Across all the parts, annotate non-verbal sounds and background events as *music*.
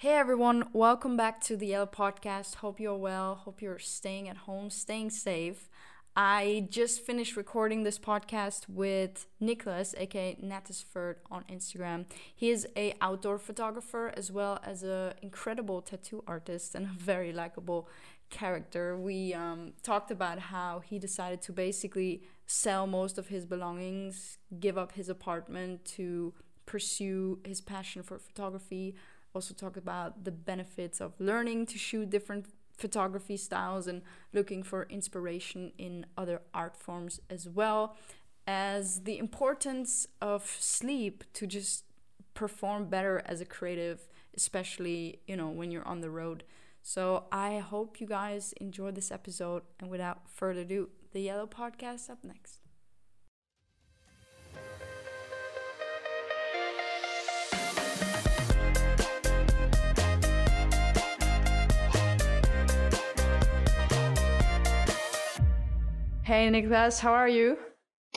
Hey everyone, welcome back to the Yellow Podcast. Hope you're well. Hope you're staying at home, staying safe. I just finished recording this podcast with Nicholas, aka Nattesferd on Instagram. He is a outdoor photographer as well as a incredible tattoo artist and a very likable character. We um, talked about how he decided to basically sell most of his belongings, give up his apartment to pursue his passion for photography. Also talk about the benefits of learning to shoot different photography styles and looking for inspiration in other art forms as well as the importance of sleep to just perform better as a creative especially you know when you're on the road. So i hope you guys enjoy this episode and without further ado the yellow podcast up next Hey, Niklas, how are you?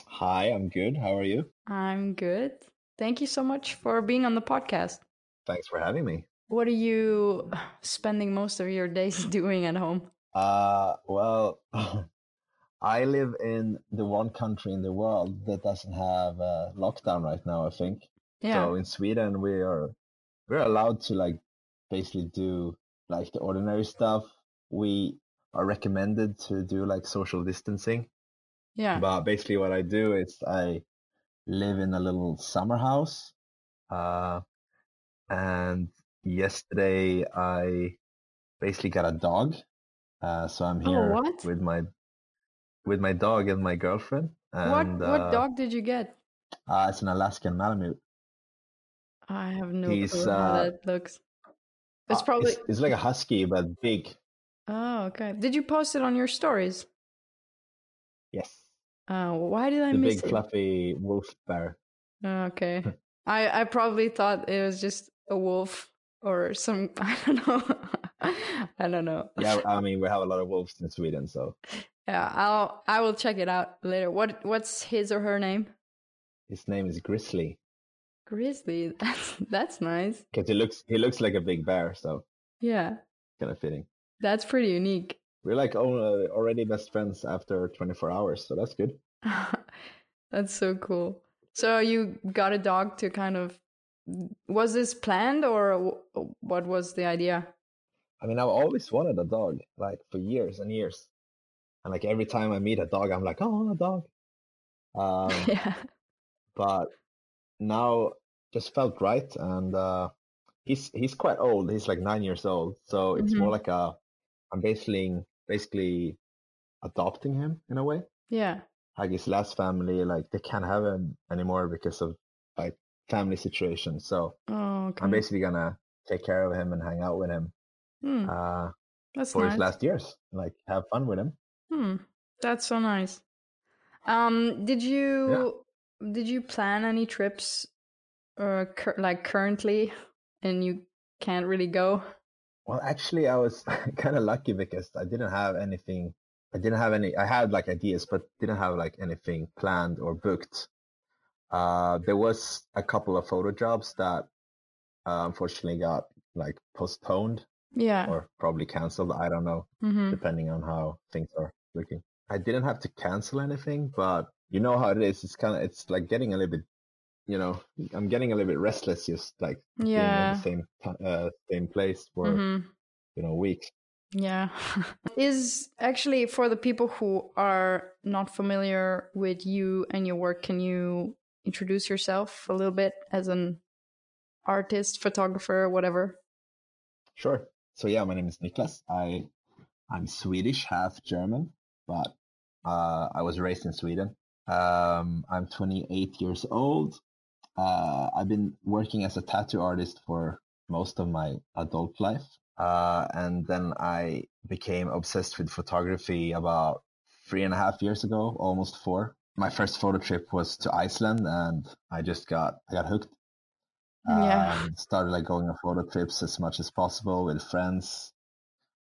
Hi, I'm good. How are you? I'm good. Thank you so much for being on the podcast. Thanks for having me. What are you spending most of your *laughs* days *laughs* doing at home? Uh, well, *laughs* I live in the one country in the world that doesn't have a lockdown right now, I think. Yeah. So in Sweden, we are we're allowed to like basically do like the ordinary stuff. We are recommended to do like social distancing. Yeah. But basically, what I do is I live in a little summer house. Uh, and yesterday I basically got a dog. Uh, so I'm oh, here oh, with my with my dog and my girlfriend. And, what what uh, dog did you get? Uh, it's an Alaskan Malamute. I have no He's, clue how uh, that looks. It's uh, probably it's, it's like a husky but big. Oh, okay. Did you post it on your stories? Yes. Uh, why did I miss the miss big it? fluffy wolf bear. Oh, okay. *laughs* I I probably thought it was just a wolf or some *laughs* I don't know. *laughs* I don't know. Yeah, I mean we have a lot of wolves in Sweden, so. Yeah, I'll I will check it out later. What what's his or her name? His name is Grizzly. Grizzly, that's that's nice. Because he looks he looks like a big bear, so. Yeah. Kind of fitting. That's pretty unique. We're like oh, already best friends after 24 hours, so that's good. *laughs* that's so cool. So you got a dog to kind of was this planned or what was the idea? I mean, I've always wanted a dog, like for years and years. And like every time I meet a dog, I'm like, oh, a dog. *laughs* Um, yeah. But now just felt right, and uh, he's he's quite old. He's like nine years old, so it's mm-hmm. more like a I'm basically basically adopting him in a way. Yeah. Like his last family, like they can't have him anymore because of like family situation. So oh, okay. I'm basically gonna take care of him and hang out with him. Hmm. Uh, That's for nice. his last years, like have fun with him. Hmm. That's so nice. Um, did you yeah. did you plan any trips, uh, cur- like currently, and you can't really go? Well, actually, I was *laughs* kind of lucky because I didn't have anything. I didn't have any. I had like ideas, but didn't have like anything planned or booked. Uh, there was a couple of photo jobs that uh, unfortunately got like postponed. Yeah. Or probably canceled. I don't know, mm-hmm. depending on how things are looking. I didn't have to cancel anything, but you know how it is. It's kind of it's like getting a little bit you know, I'm getting a little bit restless just like yeah. being in the same uh, same place for mm-hmm. you know weeks. Yeah. Is actually for the people who are not familiar with you and your work, can you introduce yourself a little bit as an artist, photographer, whatever? Sure. So yeah, my name is Niklas. I I'm Swedish, half German, but uh, I was raised in Sweden. Um, I'm 28 years old uh, I've been working as a tattoo artist for most of my adult life. Uh, and then I became obsessed with photography about three and a half years ago, almost four. My first photo trip was to Iceland and I just got, I got hooked. Yeah. Um, started like going on photo trips as much as possible with friends.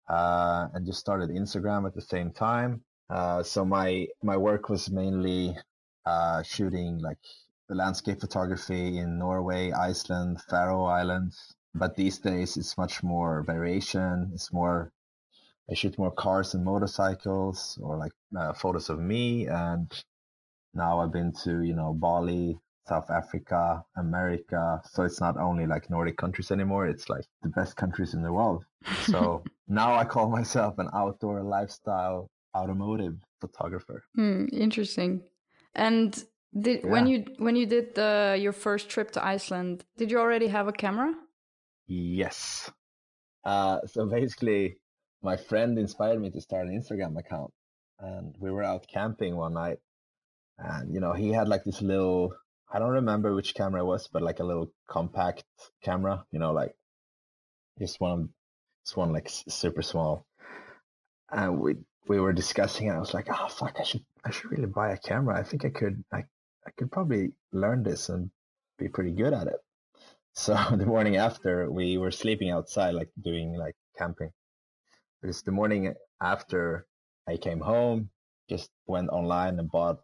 Uh, and just started Instagram at the same time. Uh, so my, my work was mainly, uh, shooting like the landscape photography in Norway, Iceland, Faroe Islands, but these days it's much more variation. It's more, I shoot more cars and motorcycles or like uh, photos of me. And now I've been to, you know, Bali, South Africa, America. So it's not only like Nordic countries anymore. It's like the best countries in the world. So *laughs* now I call myself an outdoor lifestyle automotive photographer. Hmm, interesting. And did yeah. when you when you did the your first trip to Iceland, did you already have a camera? Yes. Uh, so basically, my friend inspired me to start an Instagram account, and we were out camping one night, and you know he had like this little I don't remember which camera it was, but like a little compact camera, you know, like just one, just one like super small, and we we were discussing it. I was like, oh fuck, I should I should really buy a camera. I think I could I I could probably learn this and be pretty good at it. So *laughs* the morning after, we were sleeping outside, like doing like camping. Because the morning after I came home, just went online and bought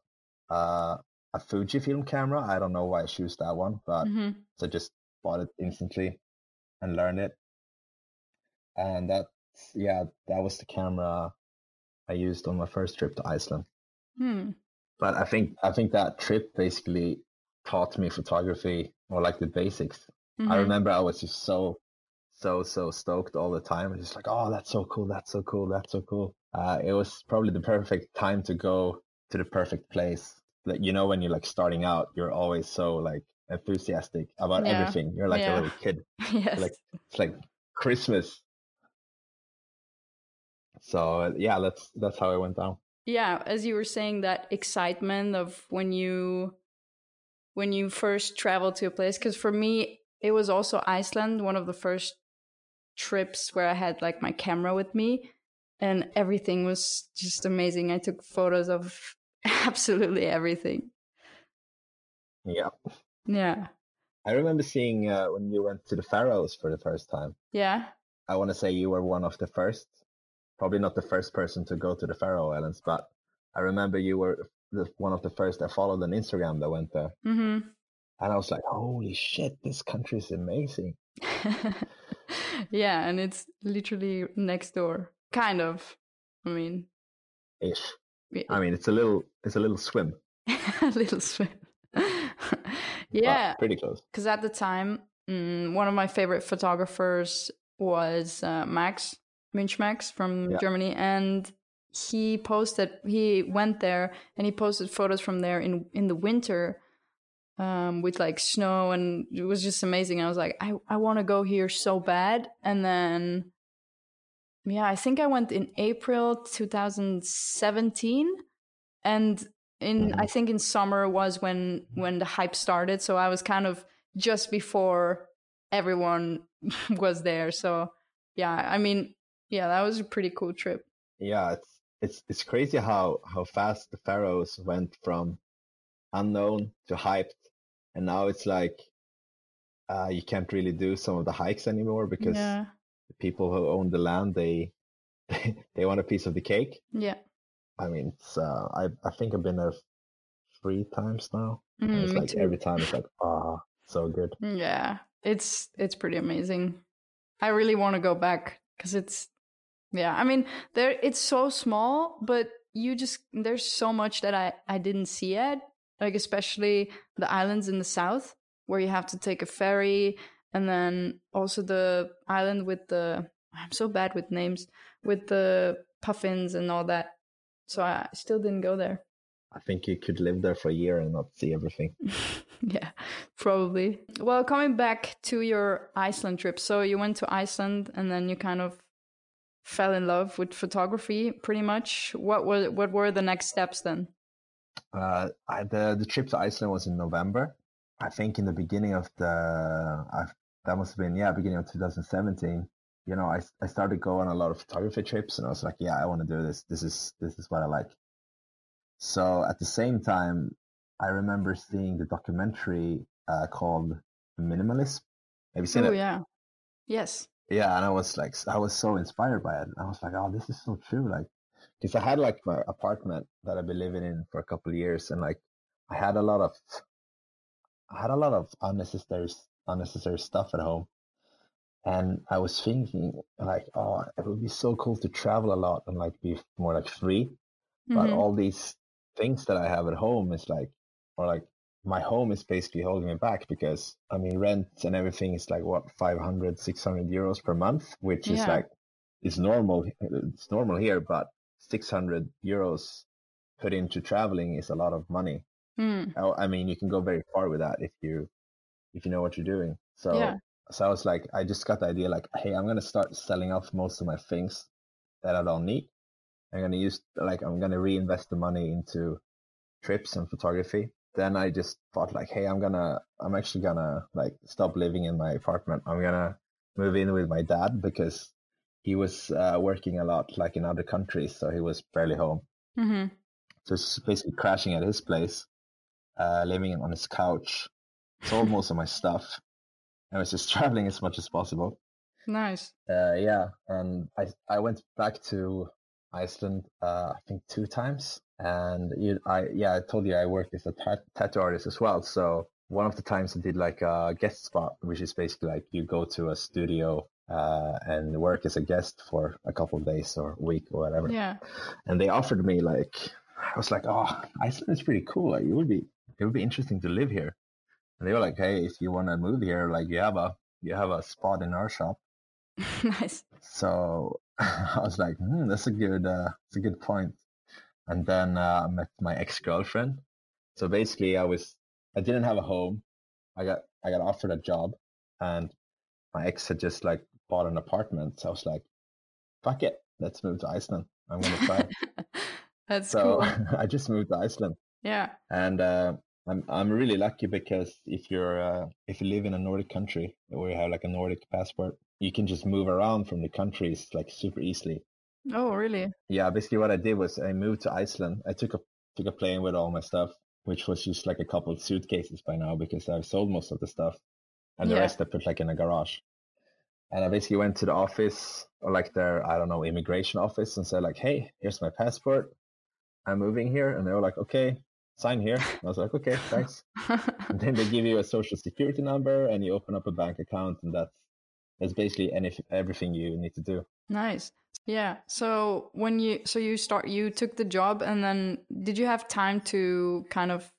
uh, a Fujifilm camera. I don't know why I chose that one, but mm-hmm. so just bought it instantly and learned it. And that, yeah, that was the camera I used on my first trip to Iceland. Hmm. But I think I think that trip basically taught me photography or like the basics. Mm-hmm. I remember I was just so so so stoked all the time. Just like, oh, that's so cool, that's so cool, that's so cool. Uh, it was probably the perfect time to go to the perfect place. Like you know, when you're like starting out, you're always so like enthusiastic about yeah. everything. You're like yeah. a little kid. *laughs* yes. Like it's like Christmas. So yeah, that's that's how it went down. Yeah, as you were saying, that excitement of when you when you first travel to a place. Because for me, it was also Iceland, one of the first trips where I had like my camera with me, and everything was just amazing. I took photos of *laughs* absolutely everything. Yeah. Yeah. I remember seeing uh, when you went to the Faroes for the first time. Yeah. I want to say you were one of the first probably not the first person to go to the Faroe Islands, but I remember you were the, one of the first I followed on Instagram that went there. Mm-hmm. And I was like, holy shit, this country is amazing. *laughs* yeah, and it's literally next door. Kind of. I mean, ish. I mean, it's a little, it's a little swim. *laughs* a little swim. *laughs* yeah, but pretty close. Because at the time, mm, one of my favorite photographers was uh, Max Münchmax from yeah. Germany, and he posted. He went there and he posted photos from there in in the winter, um, with like snow, and it was just amazing. I was like, I I want to go here so bad, and then. Yeah, I think I went in April 2017 and in I think in summer was when when the hype started so I was kind of just before everyone *laughs* was there so yeah I mean yeah, that was a pretty cool trip. Yeah, it's it's it's crazy how how fast the Faroes went from unknown to hyped, and now it's like uh, you can't really do some of the hikes anymore because yeah. the people who own the land they *laughs* they want a piece of the cake. Yeah. I mean, it's, uh, I I think I've been there three times now. Mm, it's like too. every time it's like ah, oh, so good. Yeah, it's it's pretty amazing. I really want to go back because it's yeah, I mean, there it's so small, but you just there's so much that I I didn't see yet. Like especially the islands in the south where you have to take a ferry, and then also the island with the I'm so bad with names with the puffins and all that. So I still didn't go there. I think you could live there for a year and not see everything. *laughs* yeah, probably. Well, coming back to your Iceland trip. So you went to Iceland and then you kind of fell in love with photography pretty much. What were what were the next steps then? Uh, I, the the trip to Iceland was in November. I think in the beginning of the I, that must have been yeah beginning of 2017. You know, I I started going on a lot of photography trips, and I was like, yeah, I want to do this. This is this is what I like. So at the same time, I remember seeing the documentary uh, called Minimalism. Have you seen oh, it? yeah. Yes yeah, and I was like, I was so inspired by it. I was like, oh, this is so true. Like, because I had like my apartment that I've been living in for a couple of years, and like, I had a lot of, I had a lot of unnecessary, unnecessary stuff at home, And I was thinking like, oh, it would be so cool to travel a lot and like be more like free. But Mhm. all these things that I have at home is like, or like my home is basically holding me back because I mean, rent and everything is like what, 500, 600 euros per month, which is like, it's normal. It's normal here, but 600 euros put into traveling is a lot of money. Mm. I I mean, you can go very far with that if you if you know what you're doing. So Yeah. so I was like, I just got the idea like, hey, I'm gonna start selling off most of my things that I don't need. I'm gonna use like I'm gonna reinvest the money into trips and photography. Then I just thought like, hey, I'm gonna I'm actually gonna like stop living in my apartment. I'm gonna move in with my dad because he was uh, working a lot like in other countries, so he was barely home. hmm So it's basically crashing at his place, uh, living on his couch, sold most of my stuff. I was just *laughs* traveling as much as possible. Nice. Uh, yeah, and I I went back to Iceland, uh, I think two times, and you, I yeah, I told you I worked as a tat- tattoo artist as well. So one of the times I did like a guest spot, which is basically like you go to a studio uh, and work as a guest for a couple of days or week or whatever Yeah. and they offered me like I was like, oh, Iceland is pretty cool. Like it would be it would be interesting to live here. And they were like, hey, if you want to move here, like you have a you have a spot in our shop. *laughs* nice. So *laughs* I was like, hmm, that's a good uh, that's a good point. And then uh, I met my ex girlfriend. So basically, I was I didn't have a home. I got I got offered a job, and my ex had just like bought an apartment. So I was like, fuck it, let's move to Iceland. I'm gonna try. *laughs* That's so cool. *laughs* I just moved to Iceland. Yeah. and uh, I'm I'm really lucky because if you're uh, if you live in a Nordic country where you have like a Nordic passport, you can just move around from the countries like super easily. Oh, really? Yeah, basically what I did was I moved to Iceland. I took a took a plane with all my stuff, which was just like a couple of suitcases by now because I've sold most of the stuff, and the Yeah. rest I put like in a garage. And I basically went to the office or like their I don't know immigration office and said like, hey, here's my passport. I'm moving here, and they were like, okay, sign here. And I was like, okay, thanks. *laughs* And then they give you a social security number and you open up a bank account and that's that's basically any, everything you need to do. nice. Yeah. So when you so you start you took the job and then did you have time to kind of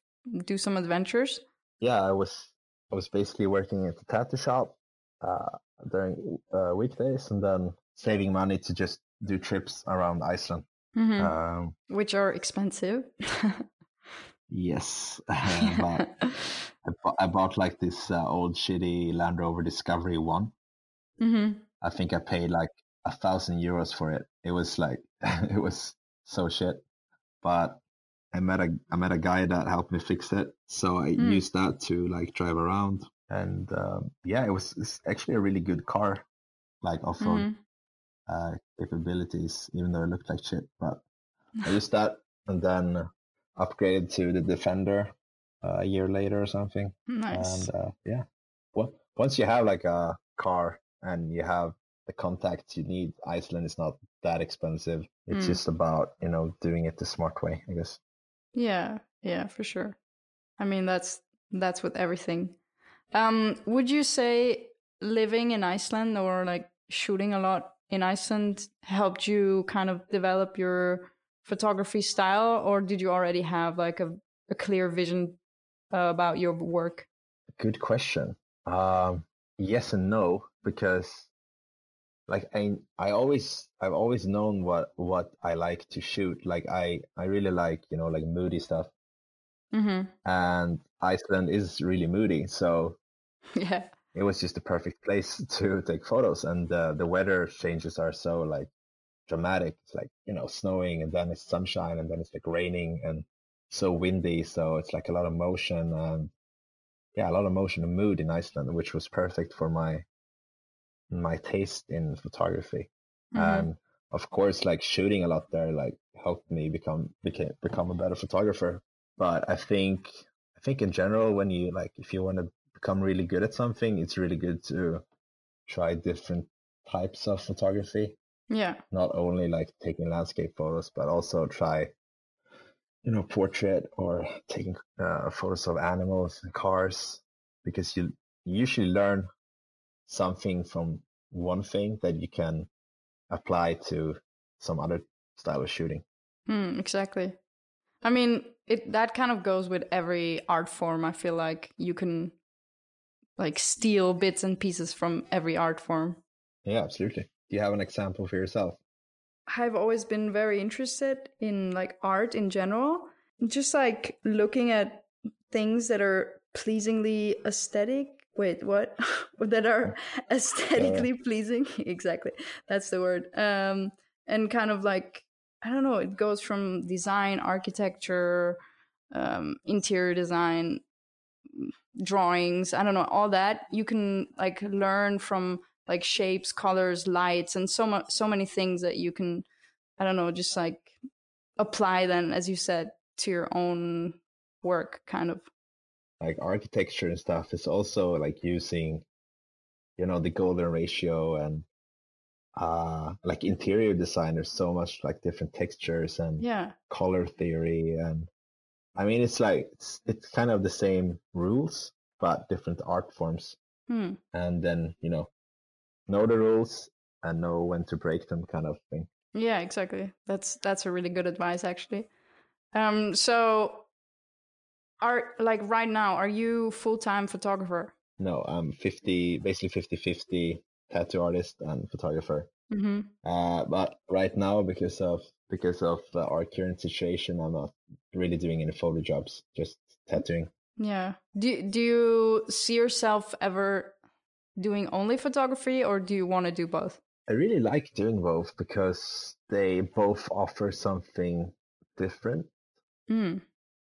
do some adventures? Yeah, I was I was basically working at the tattoo shop uh, during uh, weekdays and then saving money to just do trips around Iceland. hmm Um, Which are expensive. yes, *laughs* *laughs* but I, bought, I bought like this uh, old shitty Land Rover Discovery One. Hmm I think I paid like a thousand euros for it. It was like *laughs* it was so shit. But I met a I met a guy that helped me fix it, so I Hmm. used that to like drive around. And um, yeah, it was it's actually a really good car, like off road hmm uh, capabilities, even though it looked like shit. But I *laughs* used that and then upgraded to the Defender uh, a year later or something. Nice. And uh, yeah, well, once you have like a car and you have the contacts you need, Iceland is not that expensive. It's Mm. just about you know doing it the smart way, I guess. Yeah, yeah, for sure. I mean, that's that's with everything. Um, would you say living in Iceland or like shooting a lot in Iceland helped you kind of develop your photography style, or did you already have like a, a clear vision uh, about your work? Good question. Um, yes and no, because like I I always I've always known what what I like to shoot. Like I I really like you know like moody stuff, Mm-hmm. and Iceland is really moody, so *laughs* Yeah. it was just the perfect place *laughs* to take photos. And uh, the weather changes are so like dramatic. It's like you know snowing, and then it's sunshine, and then it's like raining, and so windy. So it's like a lot of motion and yeah, a lot of motion and mood in Iceland, which was perfect for my my taste in photography. Mhm. And of course, like shooting a lot there, like helped me become became become a better photographer. But I think I think in general, when you like, if you want to become really good at something, it's really good to try different types of photography. Yeah. Not only like taking landscape photos, but also try, you know, portrait or taking uh, photos of animals and cars, because you usually learn something from one thing that you can apply to some other style of shooting. Hmm, exactly. I mean, it that kind of goes with every art form. I feel like you can like steal bits and pieces from every art form. Yeah, absolutely. Do you have an example for yourself? I've always been very interested in like art in general, just like looking at things that are pleasingly aesthetic. Wait, what? *laughs* that are *laughs* aesthetically yeah. pleasing. *laughs* exactly. That's the word. Um and kind of like I don't know, it goes from design, architecture, um, interior design, drawings, I don't know, all that. You can like learn from like shapes, colors, lights, and so much, so many things that you can, I don't know, just like apply then, as you said, to your own work, kind of. Like architecture and stuff is also like using, you know, the golden ratio and uh like interior design there's so much like different textures and yeah. color theory and i mean it's like it's, it's kind of the same rules but different art forms. Hmm. and then you know know the rules and know when to break them kind of thing. Yeah exactly. That's that's a really good advice actually. Um so are like right now are you full-time photographer no i'm 50 basically 50 50 tattoo artist and photographer. Mm-hmm. Uh, but right now, because of because of uh, our current situation, I'm not really doing any photo jobs, just tattooing. Yeah. Do Do you see yourself ever doing only photography, or do you want to do both? I really like doing both because they both offer something different. Mm.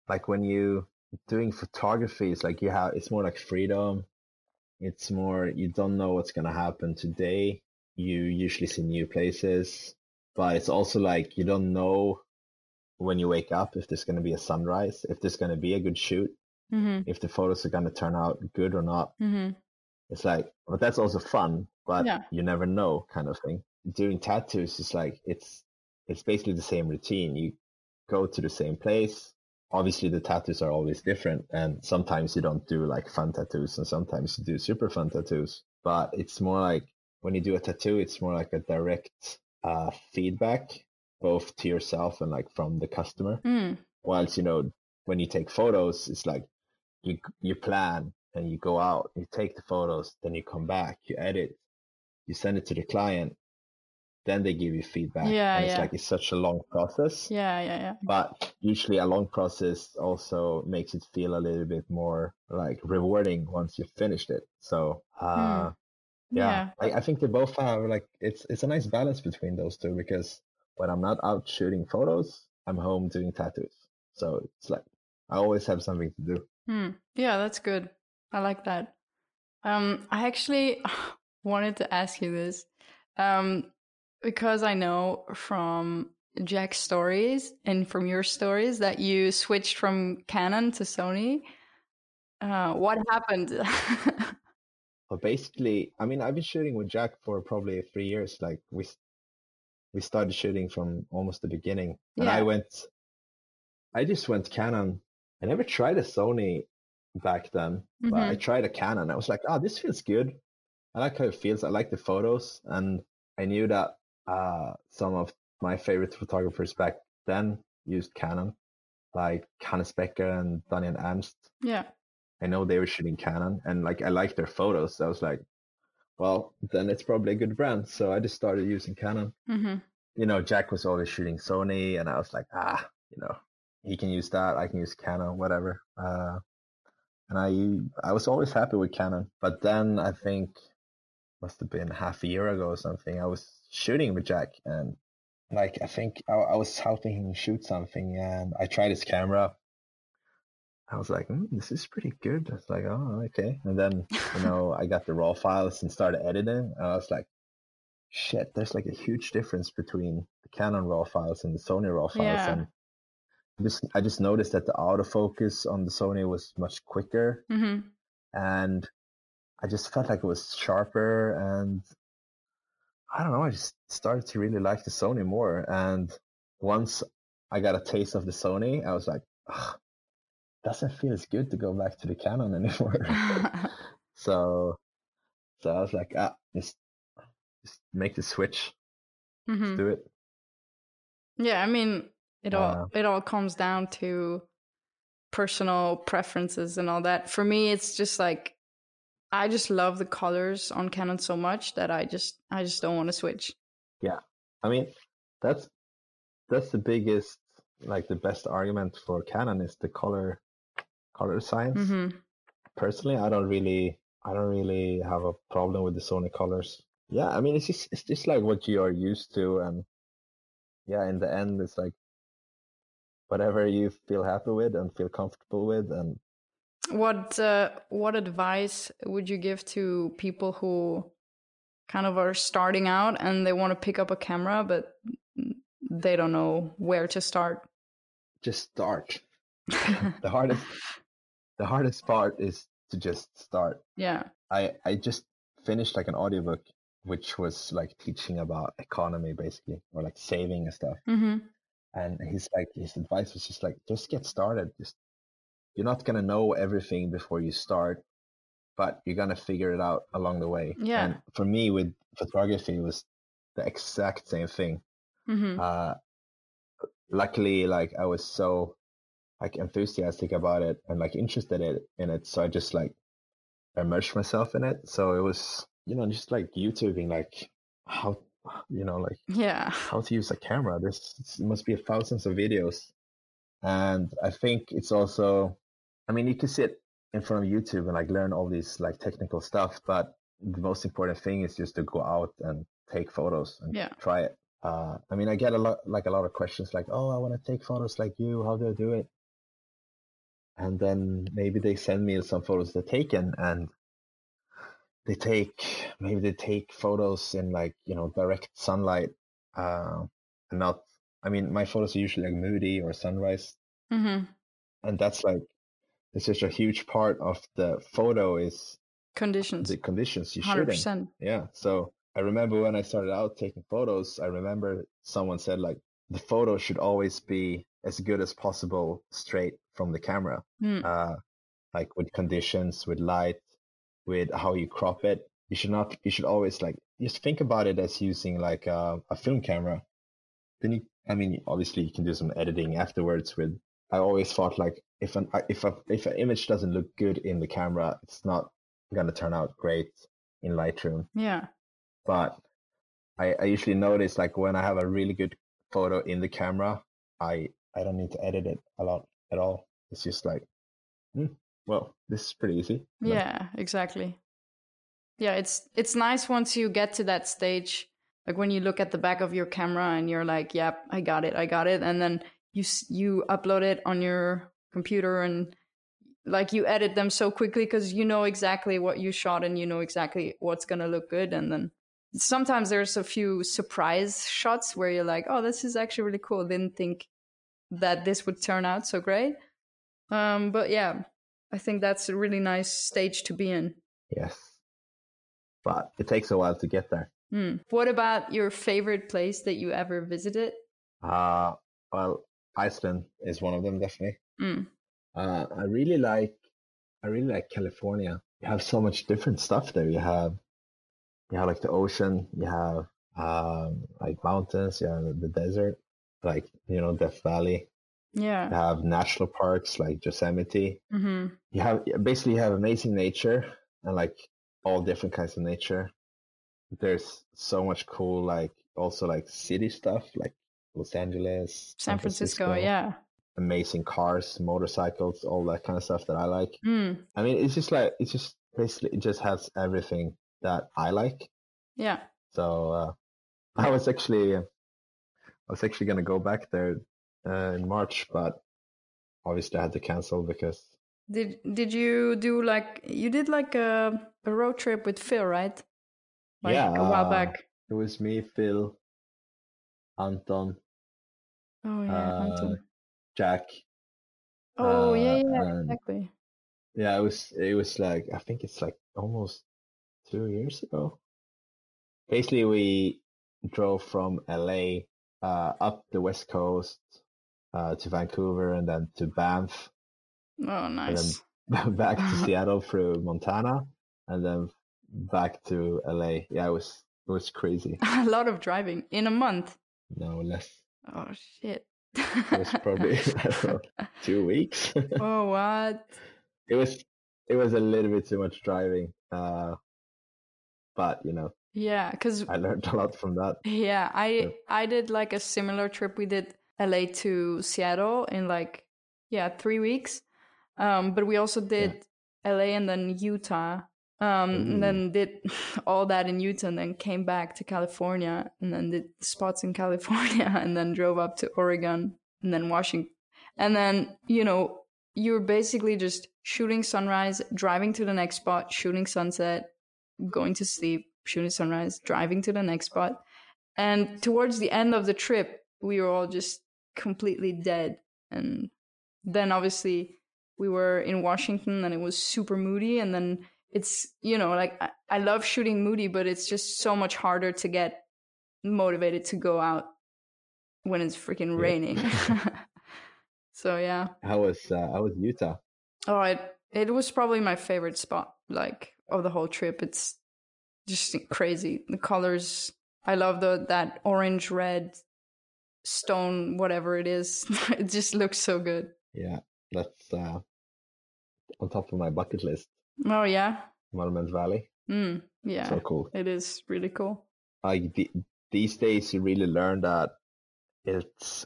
Like when you doing photography, is like you have it's more like freedom it's more, you don't know what's going to happen today. You usually see new places, but it's also like you don't know when you wake up if there's going to be a sunrise, if there's going to be a good shoot, mm-hmm. if the photos are going to turn out good or not. Mm-hmm. It's like, but that's also fun, but yeah. you never know kind of thing. Doing tattoos is like, it's, it's basically the same routine. You go to the same place, obviously the tattoos are always different and sometimes you don't do like fun tattoos and sometimes you do super fun tattoos but it's more like when you do a tattoo it's more like a direct uh, feedback both to yourself and like from the customer mm. whilst you know when you take photos it's like you you plan and you go out you take the photos then you come back you edit you send it to the client then they give you feedback. Yeah, and it's yeah. like it's such a long process. Yeah, yeah, yeah. But usually a long process also makes it feel a little bit more like rewarding once you've finished it. So uh Hmm. yeah, I, I think they both have like it's it's a nice balance between those two because when I'm not out shooting photos, I'm home doing tattoos. So it's like I always have something to do. Hmm. Yeah, that's good. I like that. Um, I actually *laughs* wanted to ask you this. Um, because I know from Jack's stories and from your stories that you switched from Canon to Sony. Uh, what happened? *laughs* But basically, I mean, I've been shooting with Jack for probably three years. Like we we started shooting from almost the beginning, and I went. I just went Canon. I never tried a Sony back then, but I Mhm. tried a Canon. I was like, oh, this feels good. I like how it feels. I like the photos, and I knew that uh, some of my favorite photographers back then used Canon, like Hannes Becker and Daniel Ernst. yeah. I know they were shooting Canon, and like I liked their photos. I was like, well, then it's probably a good brand. So I just started using Canon. hmm You know, Jack was always shooting Sony, and I was like, ah, you know, he can use that. I can use Canon, whatever. Uh, and I I was always happy with Canon. But then I think must have been half a year ago or something. I was shooting with Jack, and like I think I, I was helping him shoot something, and I tried his camera. I was like, mm, this is pretty good. I was like, oh, okay. And then, you *laughs* know, I got the raw files and started editing. And I was like, shit, there's like a huge difference between the Canon raw files and the Sony raw files. Yeah. And just, I just noticed that the autofocus on the Sony was much quicker. hmm And I just felt like it was sharper. And I don't know, I just started to really like the Sony more. And once I got a taste of the Sony, I was like, "Ugh, doesn't feel as good to go back to the Canon *laughs* anymore. *laughs* so, so I was like, ah, just just make the switch. hmm Just do it. Yeah, I mean, it all Uh, it all comes down to personal preferences and all that. For me, it's just like I just love the colors on Canon so much that I just I just don't want to switch. Yeah. I mean, that's that's the biggest, like the best argument for Canon is the color color science. Mm-hmm. Personally, I don't really I don't really have a problem with the Sony colors. Yeah, I mean it's just it's just like what you are used to, and yeah, in the end, it's like whatever you feel happy with and feel comfortable with, and What uh, what advice would you give to people who kind of are starting out and they want to pick up a camera but they don't know where to start? just start. *laughs* the hardest the hardest part is to just start. yeah. I I just finished like an audiobook which was like teaching about economy basically or like saving and stuff. hmm And he's like his advice was just like just get started. Just you're not gonna know everything before you start, but you're gonna figure it out along the way. Yeah. And for me with photography it was the exact same thing. hmm Uh luckily like I was so like enthusiastic about it and like interested in, in it. So I just like immersed myself in it. So it was, you know, just like YouTubing like how you know, like Yeah. how to use a camera. There's must be thousands of videos. And I think it's also I mean you can sit in front of YouTube and like learn all these like technical stuff, but the most important thing is just to go out and take photos and Yeah. try it. Uh, I mean, I get a lot, like a lot of questions, like, "Oh, I want to take photos like you. How do I do it?" And then maybe they send me some photos they've taken, and they take maybe they take photos in like you know direct sunlight, uh, and not. I mean, my photos are usually like moody or sunrise, hmm and that's like it's such a huge part of the photo is Conditions. the conditions you shoot in. Yeah. So I remember when I started out taking photos, I remember someone said like the photo should always be as good as possible straight from the camera. Mm. Uh, like with conditions, with light, with how you crop it. You should not, you should always like, just think about it as using like a, a film camera. Then you, I mean, obviously you can do some editing afterwards with, I always thought like if an, if a, if an image doesn't look good in the camera, it's not going to turn out great in Lightroom Yeah. but I, I usually notice like when I have a really good photo in the camera, I I don't need to edit it a lot at all. It's just like, hmm, well, this is pretty easy. Yeah, exactly. Yeah, it's it's nice once you get to that stage, like when you look at the back of your camera and you're like, "Yep, I got it, I got it," and then you you upload it on your computer and like you edit them so quickly because you know exactly what you shot and you know exactly what's gonna look good, and then sometimes there's a few surprise shots where you're like, "Oh, this is actually really cool." Didn't think that this would turn out so great. Um, but yeah, I think that's a really nice stage to be in. Yes, but it takes a while to get there. Hmm. What about your favorite place that you ever visited? Uh, well, Iceland is one of them definitely. Mm. Uh, I really like, I really like California. You have so much different stuff there. You have, you have like the ocean. You have um like mountains. You have the desert, like you know Death Valley. Yeah. You have national parks like Yosemite. hmm You have basically you have amazing nature and like all different kinds of nature. There's so much cool like also like city stuff like Los Angeles, San Francisco, yeah. amazing cars, motorcycles, all that kind of stuff that I like. Mm. I mean, it's just like it's just basically it just has everything that I like. Yeah. So uh, *laughs* I was actually I was actually gonna go back there uh, in March, but obviously I had to cancel because Did Did you do like you did like a a road trip with Phil, right? Like Yeah, a while uh, back. it was me, Phil, Anton, Oh yeah. uh, Anton. Jack. Oh yeah, uh, yeah, and- exactly. Yeah, it was it was like I think it's like almost two years ago. Basically, we drove from LA uh, up the west coast uh, to Vancouver and then to Banff, Oh nice. And then *laughs* back to *laughs* Seattle through Montana, and then back to LA. Yeah, it was It was crazy. *laughs* a lot of driving in a month. No less. Oh shit. It was probably *laughs* *laughs* know, two weeks. *laughs* oh what? it was it was a little bit too much driving. Uh, but you know, Yeah, because I learned a lot from that. yeah, I Yeah. I did like a similar trip. We did LA to Seattle in like yeah three weeks. Um, but we also did LA and then Utah. Um, Ooh. and then did *laughs* all that in Utah, and then came back to California, and then did spots in *laughs* California, and then drove up to Oregon, and then Washington, and then you know you're basically just shooting sunrise, driving to the next spot, shooting sunset, going to sleep, shooting sunrise, driving to the next spot. And towards the end of the trip, we were all just completely dead. And then obviously we were in Washington and it was super moody. And then it's, you know, like I, I love shooting moody, but it's just so much harder to get motivated to go out when it's freaking raining. *laughs* *laughs* so yeah. How was uh, how was Utah? Oh, it it was probably my favorite spot, like of the whole trip. It's just crazy. The colors. I love the that orange, red, stone, whatever it is. *laughs* it just looks so good. Yeah, that's uh, on top of my bucket list. Oh yeah. Monument Valley, Mm, yeah. so cool. It is really cool. Like the, these days, you really learn that it's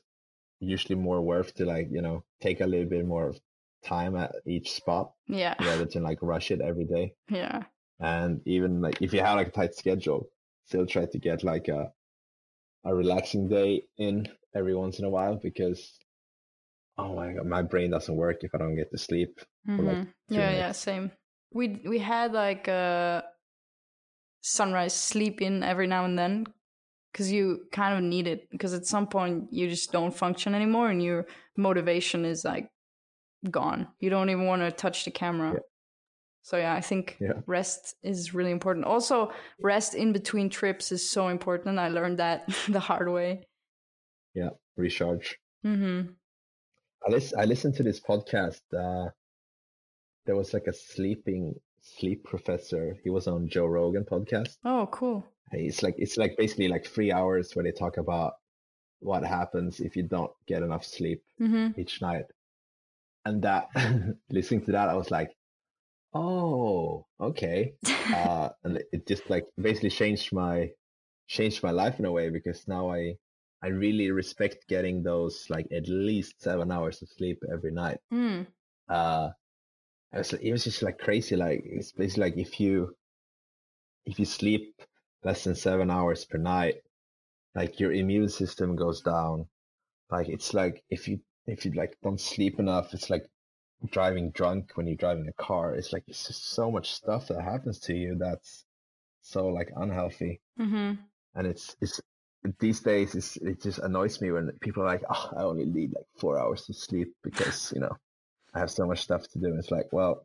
usually more worth to like you know take a little bit more time at each spot Yeah. rather than like rush it every day. Yeah. And even like if you have like a tight schedule, still try to get like a a relaxing day in every once in a while because oh my god, my brain doesn't work if I don't get to sleep. for, like, yeah, yeah, same. We we had like a sunrise sleep in every now and then because you kind of need it because at some point you just don't function anymore and your motivation is like gone. You don't even want to touch the camera. Yeah. So yeah, I think Yeah. rest is really important. Also, rest in between trips is so important. I learned that *laughs* the hard way. Yeah, recharge. Mm-hmm. I listen, I listened to this podcast. Uh, there was like a sleeping sleep professor. He was on Joe Rogan podcast. Oh, cool. It's like it's like basically like three hours where they talk about what happens if you don't get enough sleep Mm-hmm. each night. And that *laughs* listening to that, I was like, oh, okay. *laughs* Uh, and it- just like basically changed my changed my life in a way because now I I really respect getting those like at least seven hours of sleep every night. Mm. Uh, it was, it was just like crazy. Like it's basically like if you if you sleep less than seven hours per night, like your immune system goes down. Like it's like if you if you like don't sleep enough, it's like driving drunk when you're driving a car. It's like it's just so much stuff that happens to you that's so like unhealthy. Mm-hmm. And it's it's these days it's, it just annoys me when people are like, oh, I only need like four hours of sleep because you know I have so much stuff to do. It's like, well,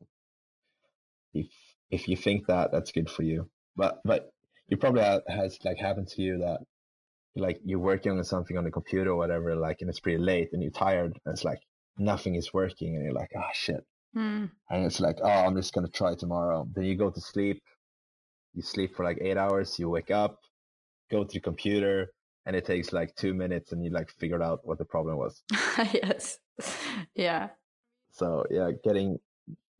if if you think that, that's good for you. But but you probably ha- has like happened to you that like you're working on something on the computer or whatever, like and it's pretty late and you're tired and it's like nothing is working and you're like, ah shit. Mm. And it's like, oh, I'm just gonna try tomorrow. Then you go to sleep. You sleep for like eight hours. You wake up, go to the computer, and it takes like two minutes, and you like figured out what the problem was. *laughs* yes. Yeah. So yeah, getting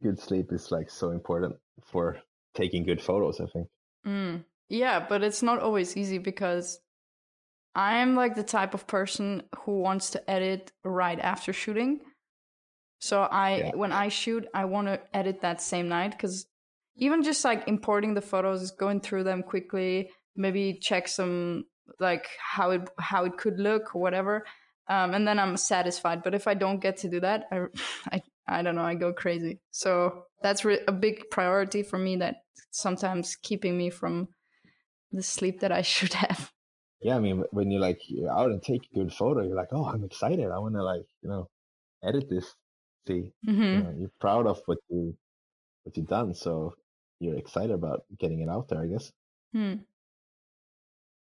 good sleep is like so important for taking good photos. I think. Mm. Yeah, but it's not always easy because I'm like the type of person who wants to edit right after shooting. So I Yeah. when I shoot, I want to edit that same night cuz even just like importing the photos, going through them quickly, maybe check some like how it how it could look or whatever. Um, and then I'm satisfied. But if I don't get to do that, I, *sighs* I, I don't know, I go crazy. So that's re- a big priority for me that sometimes keeping me from the sleep that I *laughs* should have. Yeah, I mean, when you're like you're out and take a good photo, you're like, oh, I'm excited. I want to like you know edit this. See, hmm you know, you're proud of what you what you've done, so you're excited about getting it out there. I guess. Hmm.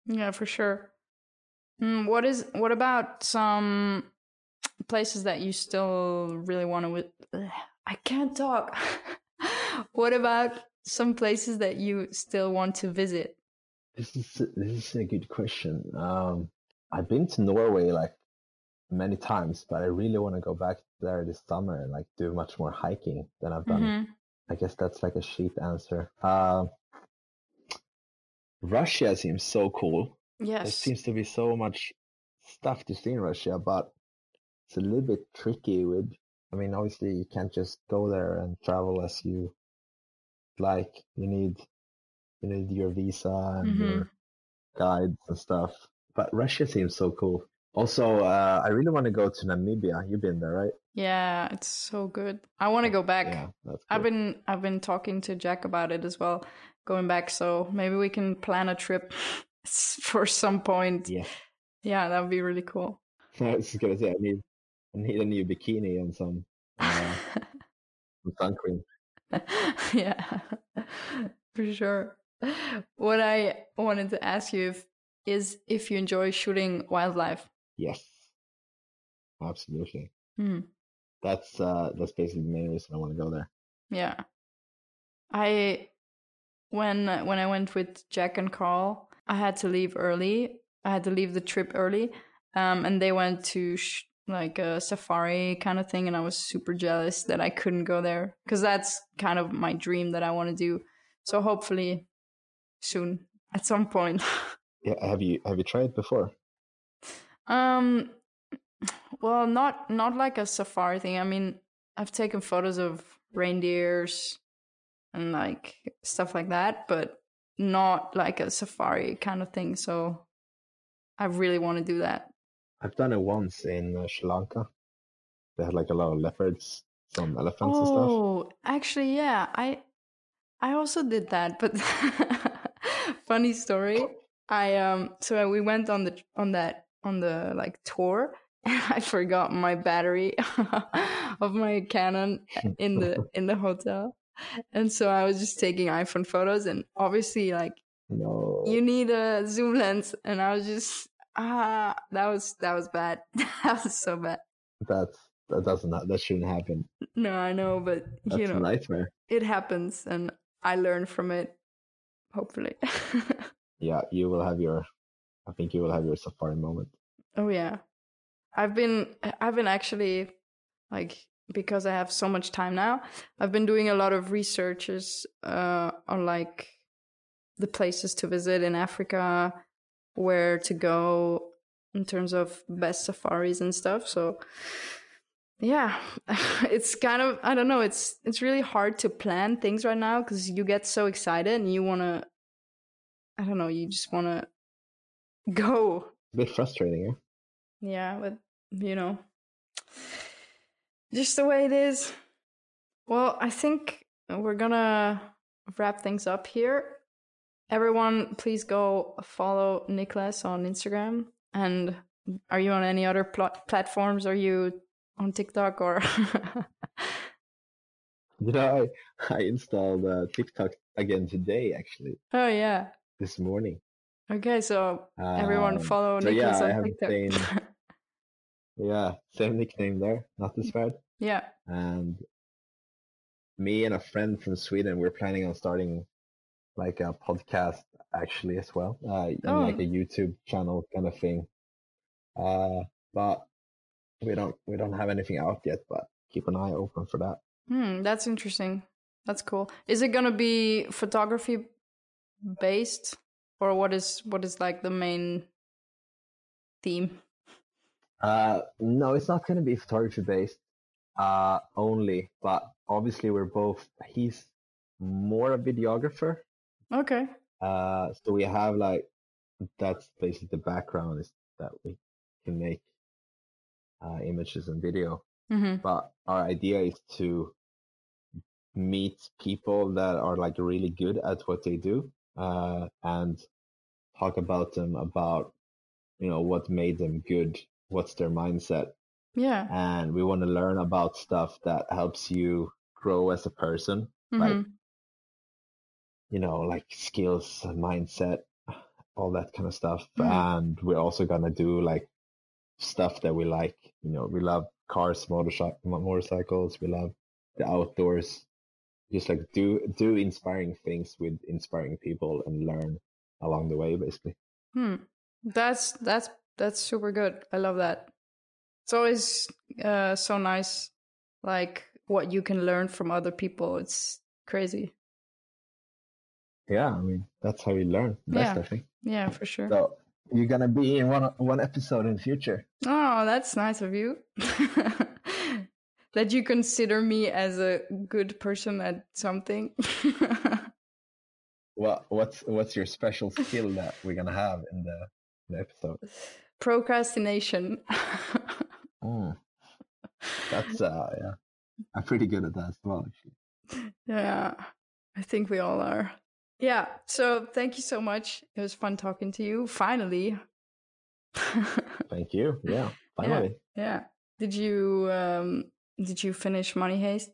Yeah, for sure. Mm, what is what about some places that you still really want to? I can't talk. *laughs* what about some places that you still want to visit? This is this is a good question. Um, I've been to Norway like many times, but I really want to go back there this summer and like do much more hiking than I've done. hmm I guess that's like a cheap answer. Uh, Russia seems so cool. There Yes. seems to be so much stuff to see in Russia, but it's a little bit tricky with, I mean, obviously you can't just go there and travel as you like. You need, you need your visa and hmm your guides and stuff. But Russia seems so cool. Also, uh, I really want to go to Namibia. You've been there, right? Yeah, it's so good. I want to go back. Yeah, that's I've been I've been talking to Jack about it as well, going back. So maybe we can plan a trip *laughs* for some point. Yeah, Yeah, that would be really cool. *laughs* I was just gonna say I need, I need a new bikini and some, uh, some sun cream. *laughs* yeah, *laughs* for sure. What I wanted to ask you if, is if you enjoy shooting wildlife. Yes, absolutely. Hmm. That's uh, that's basically the main reason I want to go there. Yeah. I when when I went with Jack and Carl, I had to leave early. I had to leave the trip early. Um and they went to sh- like a safari kind of thing and I was super jealous that I couldn't go there cuz that's kind of my dream that I want to do. So hopefully soon at some point. *laughs* Yeah, have you have you tried before? Um, well, not not like a safari thing. I mean, I've taken photos of reindeers and like stuff like that, but not like a safari kind of thing. So I really want to do that. I've done it once in uh, Sri Lanka. They had like a lot of leopards, some elephants and stuff. Oh, actually, yeah, I I also did that, but *laughs* funny story. I um so we went on the on that on the like tour *laughs* and I forgot my battery *laughs* of my Canon in the in the hotel. And so I was just taking iPhone photos and obviously like No, you need a zoom lens and I was just ah that was that was bad. *laughs* that was so bad. that's that doesn't that shouldn't happen. No, I know, but That's you know nightmare. it happens and I learn from it hopefully. *laughs* Yeah, you will have your. I think you will have your safari moment. oh yeah. I've been I've been actually like because I have so much time now, I've been doing a lot of researches uh on like the places to visit in Africa, where to go in terms of best safaris and stuff. So yeah, *laughs* it's kind of I don't know, it's it's really hard to plan things right now cuz you get so excited and you want to I don't know, you just want to go A bit frustrating, eh? yeah, but you know, just the way it is. Well, I think we're gonna wrap things up here. Everyone, please go follow Niklas on Instagram. And are you on any other pl- platforms? Are you on TikTok or? *laughs* You know, I I installed uh, TikTok again today, actually, oh yeah. this morning. Okay, so everyone Um, follow so yeah, Niklas I on TikTok. same *laughs* yeah same nickname there, not this bad. yeah. And me and a friend from Sweden, we're planning on starting like a podcast actually as well, uh, and like Oh. a YouTube channel kind of thing. Uh, but we don't we don't have anything out yet, but keep an eye open for that. Hmm, that's interesting. That's cool. Is it gonna be photography based, or what is what is like the main theme? Uh, no, it's not going to be photography based, uh, only, but obviously we're both, he's more a videographer. Okay. Uh, so we have like, that's basically the background is that we can make, uh, images and video. Mm-hmm. But our idea is to meet people that are like really good at what they do, uh, and talk about them about, you know, what made them good, what's their mindset, Yeah. and we want to learn about stuff that helps you grow as a person, Mm-hmm. like you know, like skills, mindset, all that kind of stuff. Mhm. And we're also gonna do like stuff that we like. You know, we love cars, motorcycle, motorcycles. We love the outdoors. Just like do do inspiring things with inspiring people and learn along the way, basically. Hmm. That's that's that's super good. I love that. It's always uh, so nice, like what you can learn from other people. It's crazy. Yeah, I mean that's how you learn best, Yeah. I think. Yeah, for sure. So you're gonna be in one one episode in the future. Oh, that's nice of you. *laughs* that you consider me as a good person at something. *laughs* What what's what's your special skill that we're gonna have in the, the episode? Procrastination. *laughs* Mm. That's uh yeah. I'm pretty good at that as well actually. yeah, I think we all are. Yeah, so thank you so much. It was fun talking to you. Finally. *laughs* Thank you. Yeah. Finally. yeah. Did you um did you finish Money Heist?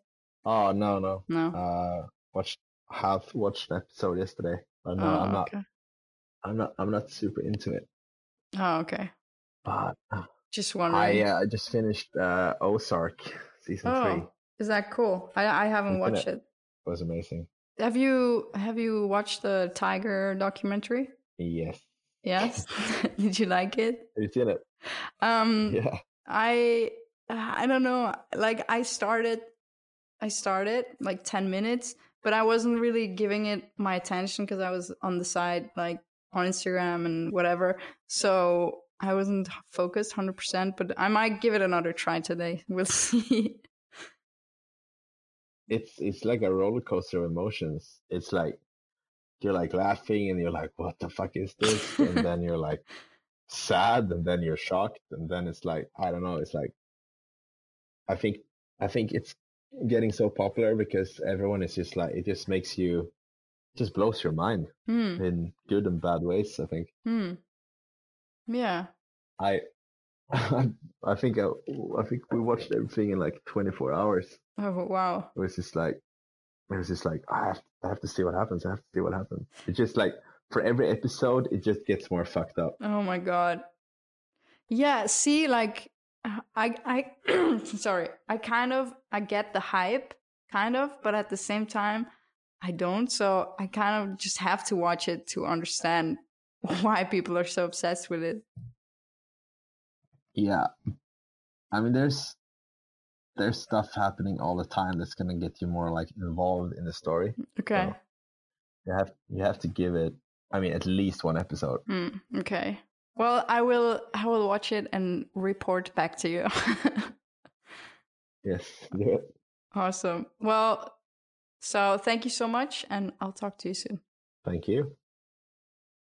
Oh no no. No. Uh watched half watched the episode yesterday. But no, oh, I'm not okay. I'm not I'm not super into it. Oh, okay. But uh, Just wondering. I uh, I just finished uh Ozark season oh, three. is that cool? I I haven't watched it? it. Was amazing. Have you have you watched the Tiger documentary? Yes. Yes. *laughs* Did you like it? You did it. Um Yeah. I I don't know. Like I started I started like 10 minutes, but I wasn't really giving it my attention cuz I was on the side like on Instagram and whatever. So I wasn't focused 100%, but I might give it another try today. *laughs* We'll see. It's it's like a roller coaster of emotions. It's like you're like laughing and you're like, what the fuck is this? and then you're like sad and then you're shocked and then it's like I don't know, it's like I think I think it's getting so popular because everyone is just like it just makes you just blows your mind hmm. in good and bad ways, I think. Hmm. Yeah. I *laughs* I think I, I think we watched everything in like 24 hours. Oh wow. It was just like it was just like I have I have to see what happens. I have to see what happens. It's just like for every episode, it just gets more fucked up. Oh my god. Yeah, see like I I *clears throat* sorry. I kind of I get the hype kind of, but at the same time I don't. So I kind of just have to watch it to understand *laughs* why people are so obsessed with it. Yeah, I mean, there's there's stuff happening all the time that's gonna get you more like involved in the story. Okay. So you have you have to give it. I mean, at least one episode. Mm, okay. Well, I will I will watch it and report back to you. *laughs* Yes, do *laughs* it. awesome. Well, so thank you so much and I'll talk to you soon. Thank you.